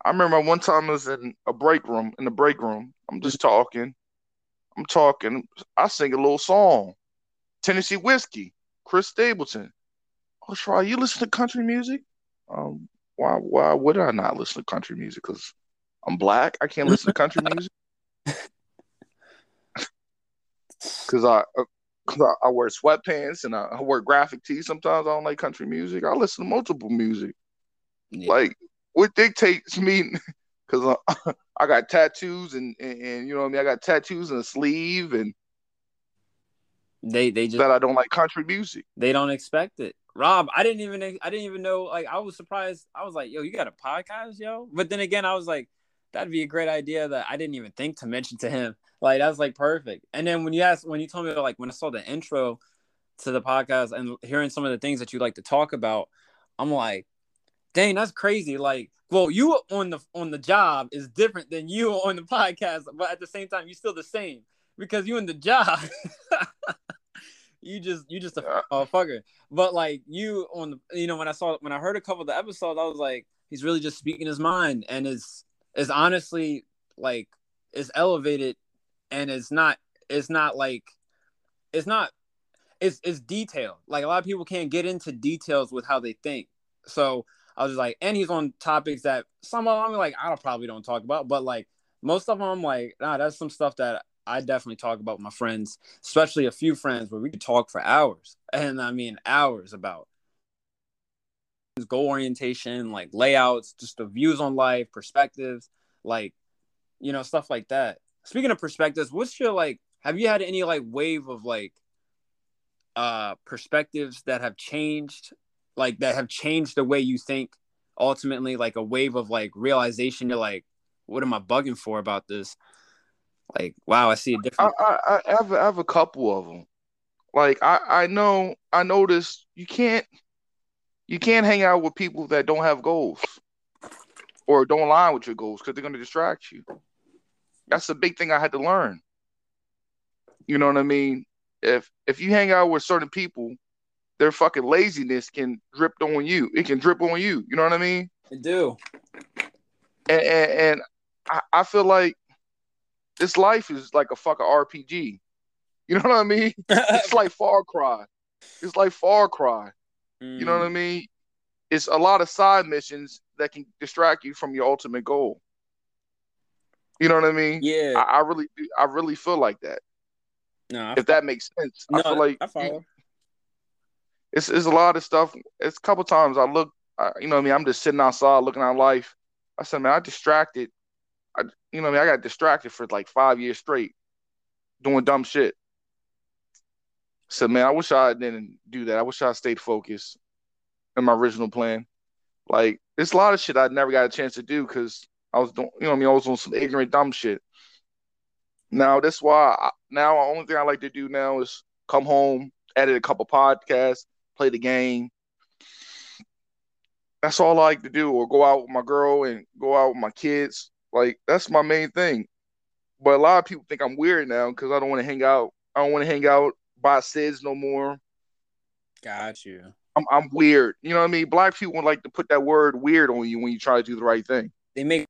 I remember one time I was in a break room. In the break room, I'm just talking. I'm talking. I sing a little song, Tennessee whiskey, Chris Stapleton. Oh, try you listen to country music? Um, why? Why would I not listen to country music? Because I'm black. I can't listen to country [laughs] music. Because I, uh, cause I, I, wear sweatpants and I, I, wear graphic tees. Sometimes I don't like country music. I listen to multiple music. Yeah. Like what dictates me? [laughs] Because I, uh, [laughs] I, got tattoos and, and, and you know what I mean. I got tattoos and a sleeve and they they just that I don't like country music. They don't expect it. Rod, I didn't even I didn't even know. Like I was surprised. I was like, "Yo, you got a podcast, yo?" But then again, I was like, "That'd be a great idea." That I didn't even think to mention to him. Like that's like perfect. And then when you asked, when you told me like when I saw the intro to the podcast and hearing some of the things that you like to talk about, I'm like, dang, that's crazy. Like, well, you on the on the job is different than you [laughs] on the podcast, but at the same time, you're still the same because you in the job. [laughs] you just you just a yeah. fucker. But like you on the you know when I saw when I heard a couple of the episodes, I was like, he's really just speaking his mind, and is is honestly like is elevated and it's not it's not like it's not it's it's detailed. Like a lot of people can't get into details with how they think. So I was just like, and he's on topics that some of them like I don't probably don't talk about, but like most of them like, nah, that's some stuff that I definitely talk about with my friends, especially a few friends where we could talk for hours. And I mean hours about goal orientation, like layouts, just the views on life, perspectives, like you know, stuff like that speaking of perspectives, what's your like? Have you had any like wave of like uh perspectives that have changed, like that have changed the way you think? Ultimately, like a wave of like realization. You're like, what am I bugging for about this? Like, wow, I see a different. I, I, I have I have a couple of them. Like I I know I noticed you can't you can't hang out with people that don't have goals or don't align with your goals because they're going to distract you. That's a big thing I had to learn. You know what I mean? If if you hang out with certain people, their fucking laziness can drip on you. It can drip on you. You know what I mean? It do. And and, and I, I feel like this life is like a fucking RPG. You [laughs] know what I mean? it's like Far Cry. It's like Far Cry. Mm. You know what I mm. mean? It's a lot of side missions that can distract you from your ultimate goal. You know what I mean? Yeah. I, I really, I really feel like that. No, if that makes sense, no, I feel like I follow. It's it's a lot of stuff. It's a couple times I look, I, you know, what I mean, I'm just sitting outside looking at life. I said, man, I distracted. I, you know, what I mean, I got distracted for like five years straight, doing dumb shit. said, man, I wish I didn't do that. I wish I stayed focused in my original plan. Like, it's a lot of shit I never got a chance to do because I was doing, you know, I mean, I was on some ignorant, dumb shit. Now that's why I, now the only thing I like to do now is come home, edit a couple podcasts, play the game. That's all I like to do, or go out with my girl and go out with my kids. Like that's my main thing. But a lot of people think I'm weird now because I don't want to hang out. I don't want to hang out by SIDS no more. Got you. I'm I'm weird. You know what I mean? Black people like to put that word weird on you when you try to do the right thing. They make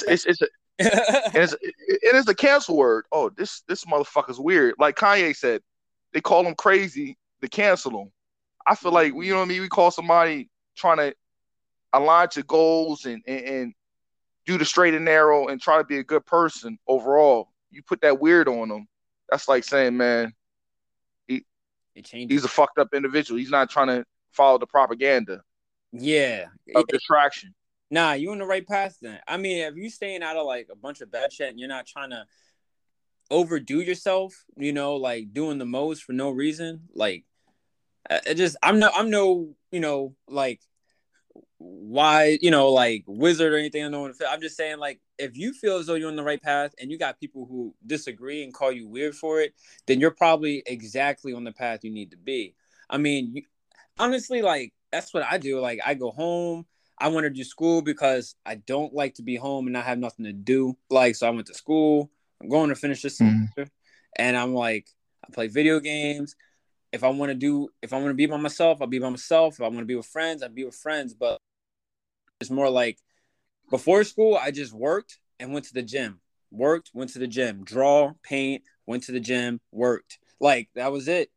it's it's, it's a [laughs] it's, it is a cancel word. Oh, this this motherfucker's weird. Like Kanye said, they call him crazy to cancel him. I feel like you know what I mean. We call somebody trying to align to goals and, and, and do the straight and narrow and try to be a good person overall. You put that weird on them. That's like saying, man, he he's a fucked up individual. He's not trying to follow the propaganda. Yeah, of distraction. Nah, you in the right path then. I mean, if you staying out of like a bunch of bad shit and you're not trying to overdo yourself, you know, like doing the most for no reason, like it just I'm no I'm no you know like why you know like wizard or anything. I'm just saying like if you feel as though you're on the right path and you got people who disagree and call you weird for it, then you're probably exactly on the path you need to be. I mean, you, honestly, like that's what I do. Like I go home. I want to do school because I don't like to be home and not have nothing to do. Like so, I went to school. I'm going to finish this mm-hmm. semester, and I'm like, I play video games. If I want to do, if I want to be by myself, I'll be by myself. If I want to be with friends, I'll be with friends. But it's more like before school, I just worked and went to the gym. Worked, went to the gym. Draw, paint, went to the gym, worked. Like that was it.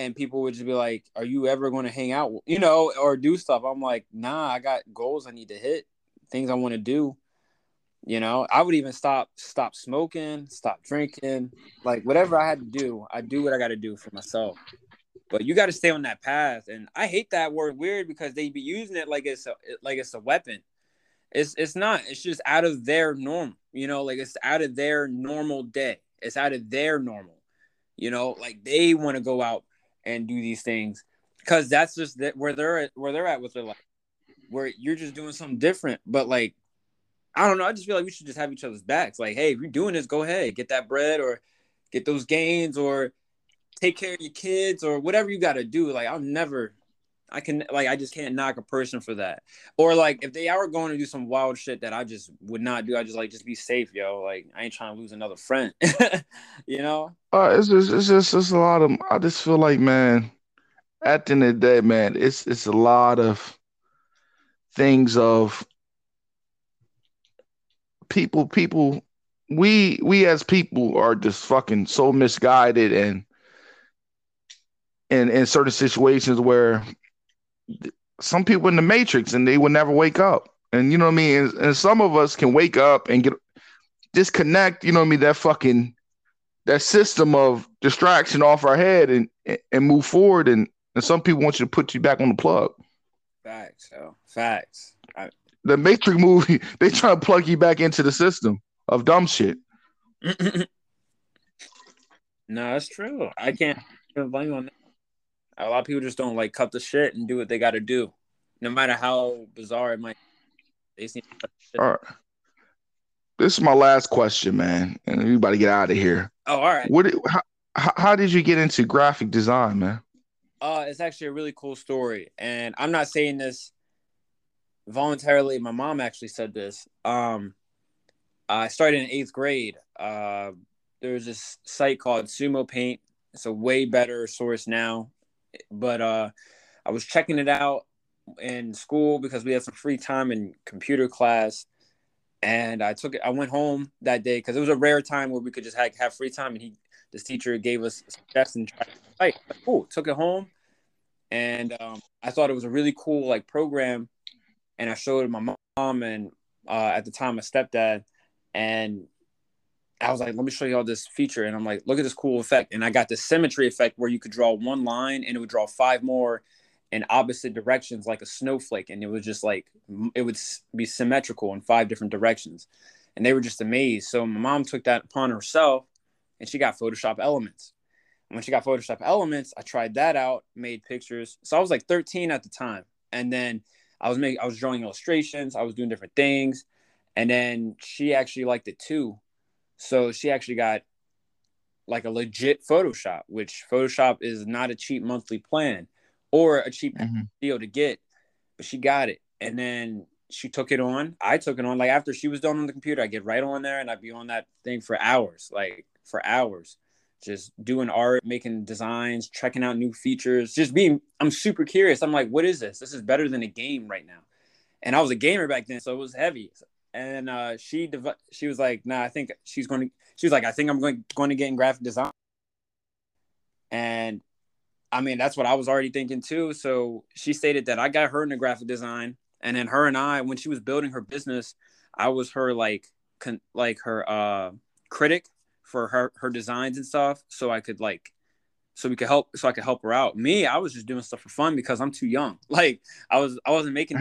And people would just be like, "Are you ever going to hang out, you know, or do stuff?" I'm like, "Nah, I got goals I need to hit, things I want to do." You know, I would even stop stop smoking, stop drinking, like whatever I had to do, I do what I got to do for myself. But you got to stay on that path, and I hate that word weird because they be using it like it's a like it's a weapon. It's it's not. It's just out of their norm. You know, like it's out of their normal day. It's out of their normal. You know, like they want to go out and do these things because that's just that where they're at, where they're at with their life. Where you're just doing something different, but like I don't know. I just feel like we should just have each other's backs. Like, hey, if you're doing this, go ahead, get that bread or get those gains or take care of your kids or whatever you got to do. Like, I'll never, I can, like, I just can't knock a person for that. Or like, if they are going to do some wild shit that I just would not do, I just like, just be safe, yo. Like, I ain't trying to lose another friend, [laughs] you know? Uh, it's just, it's just, it's a lot of, I just feel like, man, at the end of the day, man, it's, it's a lot of things of, people people we we as people are just fucking so misguided and and in certain situations where some people in the matrix and they will never wake up and you know what i mean and, and some of us can wake up and get disconnect you know what i mean that fucking that system of distraction off our head and and move forward and and some people want you to put you back on the plug facts so facts I, the Matrix movie, [laughs] they try to plug you back into the system of dumb shit. [laughs] no, that's true. I can't blame on that. A lot of people just don't like cut the shit and do what they got to do, no matter how bizarre it might. They seem. All right. This is my last question, man, and we about to get out of here. Oh, all right. What? How, how did you get into graphic design, man? Uh, it's actually a really cool story, and I'm not saying this voluntarily. My mom actually said this. Um, I started in eighth grade. Uh, there's this site called Sumo Paint. It's a way better source now, but uh, I was checking it out in school because we had some free time in computer class, and I took it. I went home that day because it was a rare time where we could just have, have free time, and he, this teacher, gave us suggestions. Like, cool. Took it home, and um, I thought it was a really cool like program and I showed it my mom and uh, at the time my stepdad, and I was like, let me show you all this feature. And I'm like, look at this cool effect. And I got the symmetry effect where you could draw one line and it would draw five more in opposite directions like a snowflake. And it was just like, it would be symmetrical in five different directions. And they were just amazed. So my mom took that upon herself and she got Photoshop Elements. And when she got Photoshop Elements, I tried that out, made pictures. So I was like 13 at the time. And then I was making I was drawing illustrations, I was doing different things, and then she actually liked it too. So she actually got like a legit Photoshop, which Photoshop is not a cheap monthly plan or a cheap mm-hmm. deal to get, but she got it. And then she took it on. I took it on. Like after she was done on the computer, I get right on there and I'd be on that thing for hours, like for hours just doing art, making designs, checking out new features, just being I'm super curious. I'm like, what is this? This is better than a game right now. And I was a gamer back then, so it was heavy. And uh, she dev- she was like, nah, I think she's going to she was like, I think I'm going going to get in graphic design. And I mean, that's what I was already thinking too. So she stated that I got her into graphic design, and then her and I, when she was building her business, I was her like con- like her uh critic for her her designs and stuff so I could like so we could help so I could help her out. Me, I was just doing stuff for fun because I'm too young. [laughs] Like I was I wasn't making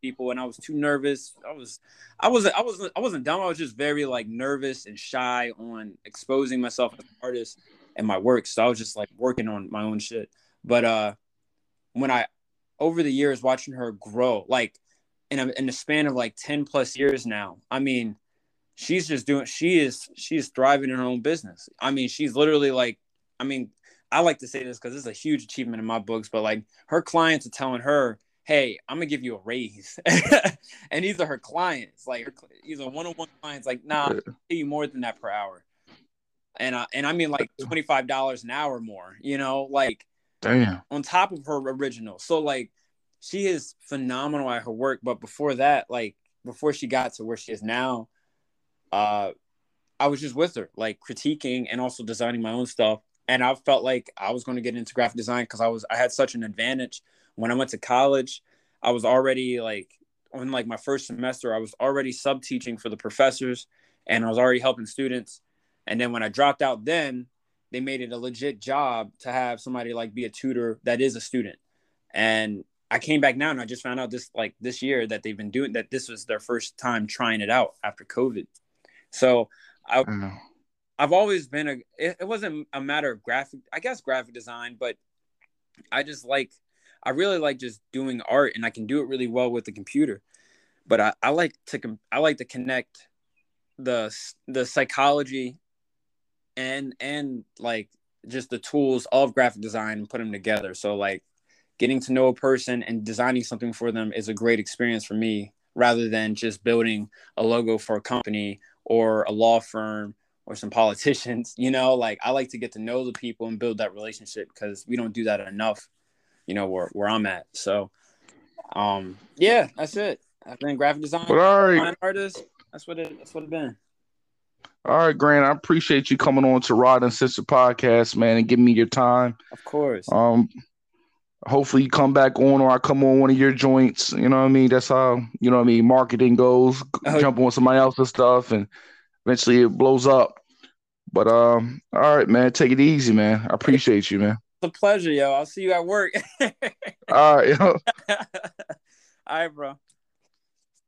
people and I was too nervous. I was I wasn't I wasn't I wasn't dumb. I was just very like nervous and shy on exposing myself as an artist and my work. So I was just like working on my own shit. But uh when I over the years watching her grow, like in a, in the span of like 10 plus years now. I mean, she's just doing she is she's thriving in her own business. I mean, she's literally like I mean, I like to say this because is a huge achievement in my books, but like her clients are telling her, Hey, I'm gonna give you a raise. [laughs] and these are her clients. Like these are one-on-one clients, like, nah, I'll pay you more than that per hour. And I and I mean like $25 an hour more, you know, like damn on top of her original. So like she is phenomenal at her work. But before that, like before she got to where she is now, uh, I was just with her, like critiquing and also designing my own stuff. And I felt like I was going to get into graphic design because I was I had such an advantage when I went to college. I was already like on like my first semester, I was already sub teaching for the professors, and I was already helping students. And then when I dropped out, then they made it a legit job to have somebody like be a tutor that is a student. And I came back now and I just found out this like this year that they've been doing that this was their first time trying it out after COVID. So I mm. I've always been a it, it, wasn't a matter of graphic I guess graphic design, but I just like I really like just doing art and I can do it really well with the computer. But I, I like to I like to connect the the psychology and and like just the tools of graphic design and put them together. So like getting to know a person and designing something for them is a great experience for me rather than just building a logo for a company or a law firm or some politicians [laughs] you know like i like to get to know the people and build that relationship because we don't do that enough you know where, where i'm at so um yeah that's it i've been graphic design but all right. artist that's what it that's what it's been all right, Grant. I appreciate you coming on to Rod and Sister podcast, man, and giving me your time. Of course. Um, hopefully you come back on or I come on one of your joints. You know what I mean? That's how, you know what I mean, marketing goes. Oh, [laughs] Jump on somebody else's stuff and eventually it blows up. But um, all right, man, take it easy, man. I appreciate you, man. It's a pleasure, yo. I'll see you at work. [laughs] all right, yo. [laughs] all right, bro.